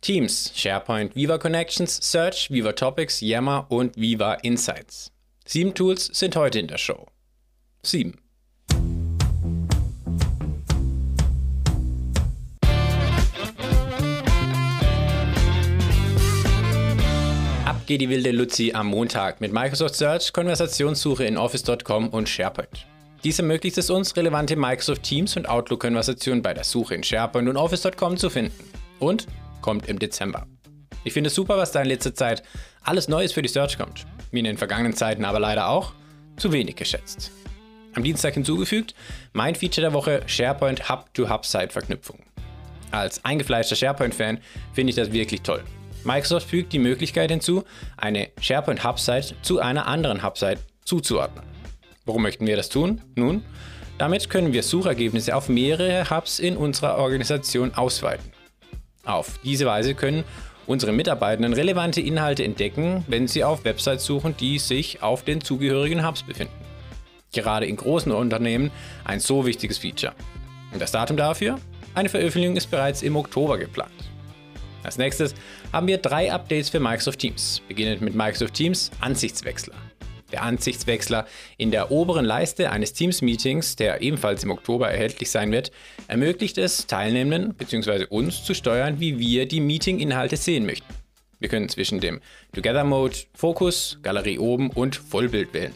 Teams, SharePoint, Viva Connections, Search, Viva Topics, Yammer und Viva Insights. Sieben Tools sind heute in der Show. Sieben. Ab geht die wilde Luzi am Montag mit Microsoft Search, Konversationssuche in Office.com und SharePoint. Dies ermöglicht es uns, relevante Microsoft Teams und Outlook-Konversationen bei der Suche in SharePoint und Office.com zu finden. Und kommt im Dezember. Ich finde es super, was da in letzter Zeit alles Neues für die Search kommt. Wie in den vergangenen Zeiten aber leider auch zu wenig geschätzt. Am Dienstag hinzugefügt, mein Feature der Woche SharePoint Hub-to-Hub-Site-Verknüpfung. Als eingefleischter SharePoint-Fan finde ich das wirklich toll. Microsoft fügt die Möglichkeit hinzu, eine SharePoint Hub-Site zu einer anderen Hub-Site zuzuordnen. Warum möchten wir das tun? Nun, damit können wir Suchergebnisse auf mehrere Hubs in unserer Organisation ausweiten. Auf diese Weise können unsere Mitarbeitenden relevante Inhalte entdecken, wenn sie auf Websites suchen, die sich auf den zugehörigen Hubs befinden. Gerade in großen Unternehmen ein so wichtiges Feature. Und das Datum dafür? Eine Veröffentlichung ist bereits im Oktober geplant. Als nächstes haben wir drei Updates für Microsoft Teams, beginnend mit Microsoft Teams Ansichtswechsler. Der Ansichtswechsler in der oberen Leiste eines Teams-Meetings, der ebenfalls im Oktober erhältlich sein wird, ermöglicht es Teilnehmenden bzw. uns zu steuern, wie wir die Meeting-Inhalte sehen möchten. Wir können zwischen dem Together-Mode, Fokus, Galerie oben und Vollbild wählen.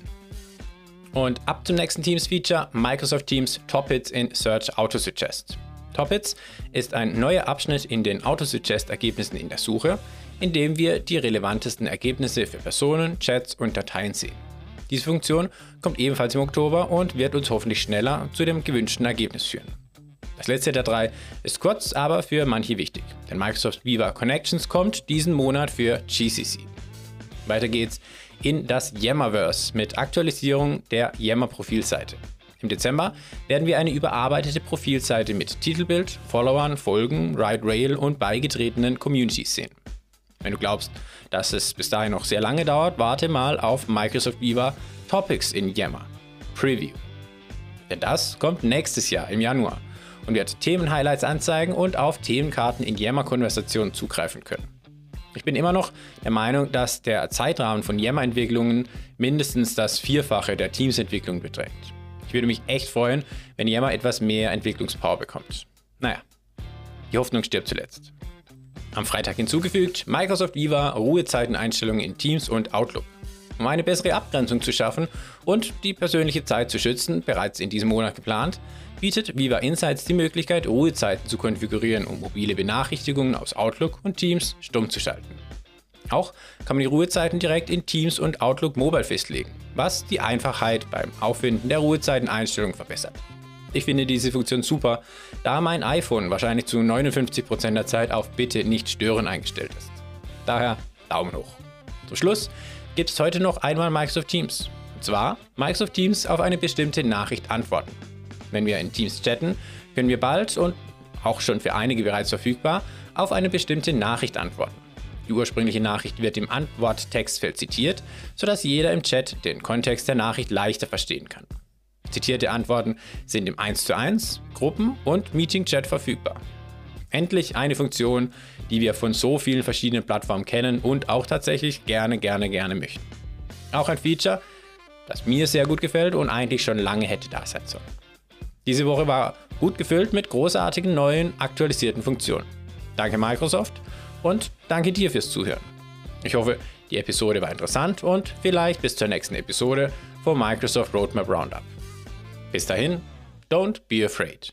Und ab zum nächsten Teams-Feature, Microsoft Teams Top Hits in Search Auto Suggest. Top Hits ist ein neuer Abschnitt in den Auto Suggest Ergebnissen in der Suche, in dem wir die relevantesten Ergebnisse für Personen, Chats und Dateien sehen. Diese Funktion kommt ebenfalls im Oktober und wird uns hoffentlich schneller zu dem gewünschten Ergebnis führen. Das letzte der drei ist kurz, aber für manche wichtig, denn Microsoft Viva Connections kommt diesen Monat für GCC. Weiter geht's in das Yammerverse mit Aktualisierung der Yammer-Profilseite. Im Dezember werden wir eine überarbeitete Profilseite mit Titelbild, Followern, Folgen, Ride Rail und beigetretenen Communities sehen. Wenn du glaubst, dass es bis dahin noch sehr lange dauert, warte mal auf Microsoft Viva Topics in Yammer Preview. Denn das kommt nächstes Jahr im Januar und wird Themenhighlights anzeigen und auf Themenkarten in Yammer-Konversationen zugreifen können. Ich bin immer noch der Meinung, dass der Zeitrahmen von Yammer-Entwicklungen mindestens das Vierfache der Teams-Entwicklung beträgt. Ich würde mich echt freuen, wenn Yammer etwas mehr Entwicklungspower bekommt. Naja, die Hoffnung stirbt zuletzt. Am Freitag hinzugefügt Microsoft Viva Ruhezeiteneinstellungen in Teams und Outlook. Um eine bessere Abgrenzung zu schaffen und die persönliche Zeit zu schützen, bereits in diesem Monat geplant, bietet Viva Insights die Möglichkeit, Ruhezeiten zu konfigurieren, um mobile Benachrichtigungen aus Outlook und Teams stumm zu schalten. Auch kann man die Ruhezeiten direkt in Teams und Outlook Mobile festlegen, was die Einfachheit beim Auffinden der Ruhezeiteneinstellungen verbessert. Ich finde diese Funktion super, da mein iPhone wahrscheinlich zu 59% der Zeit auf Bitte nicht stören eingestellt ist. Daher Daumen hoch. Zum Schluss gibt es heute noch einmal Microsoft Teams. Und zwar Microsoft Teams auf eine bestimmte Nachricht antworten. Wenn wir in Teams chatten, können wir bald und auch schon für einige bereits verfügbar auf eine bestimmte Nachricht antworten. Die ursprüngliche Nachricht wird im Antworttextfeld zitiert, sodass jeder im Chat den Kontext der Nachricht leichter verstehen kann. Zitierte Antworten sind im 1 zu 1, Gruppen und Meeting-Chat verfügbar. Endlich eine Funktion, die wir von so vielen verschiedenen Plattformen kennen und auch tatsächlich gerne, gerne, gerne möchten. Auch ein Feature, das mir sehr gut gefällt und eigentlich schon lange hätte da sein sollen. Diese Woche war gut gefüllt mit großartigen neuen aktualisierten Funktionen. Danke Microsoft und danke dir fürs Zuhören. Ich hoffe, die Episode war interessant und vielleicht bis zur nächsten Episode vom Microsoft Roadmap Roundup. Bis dahin, don't be afraid.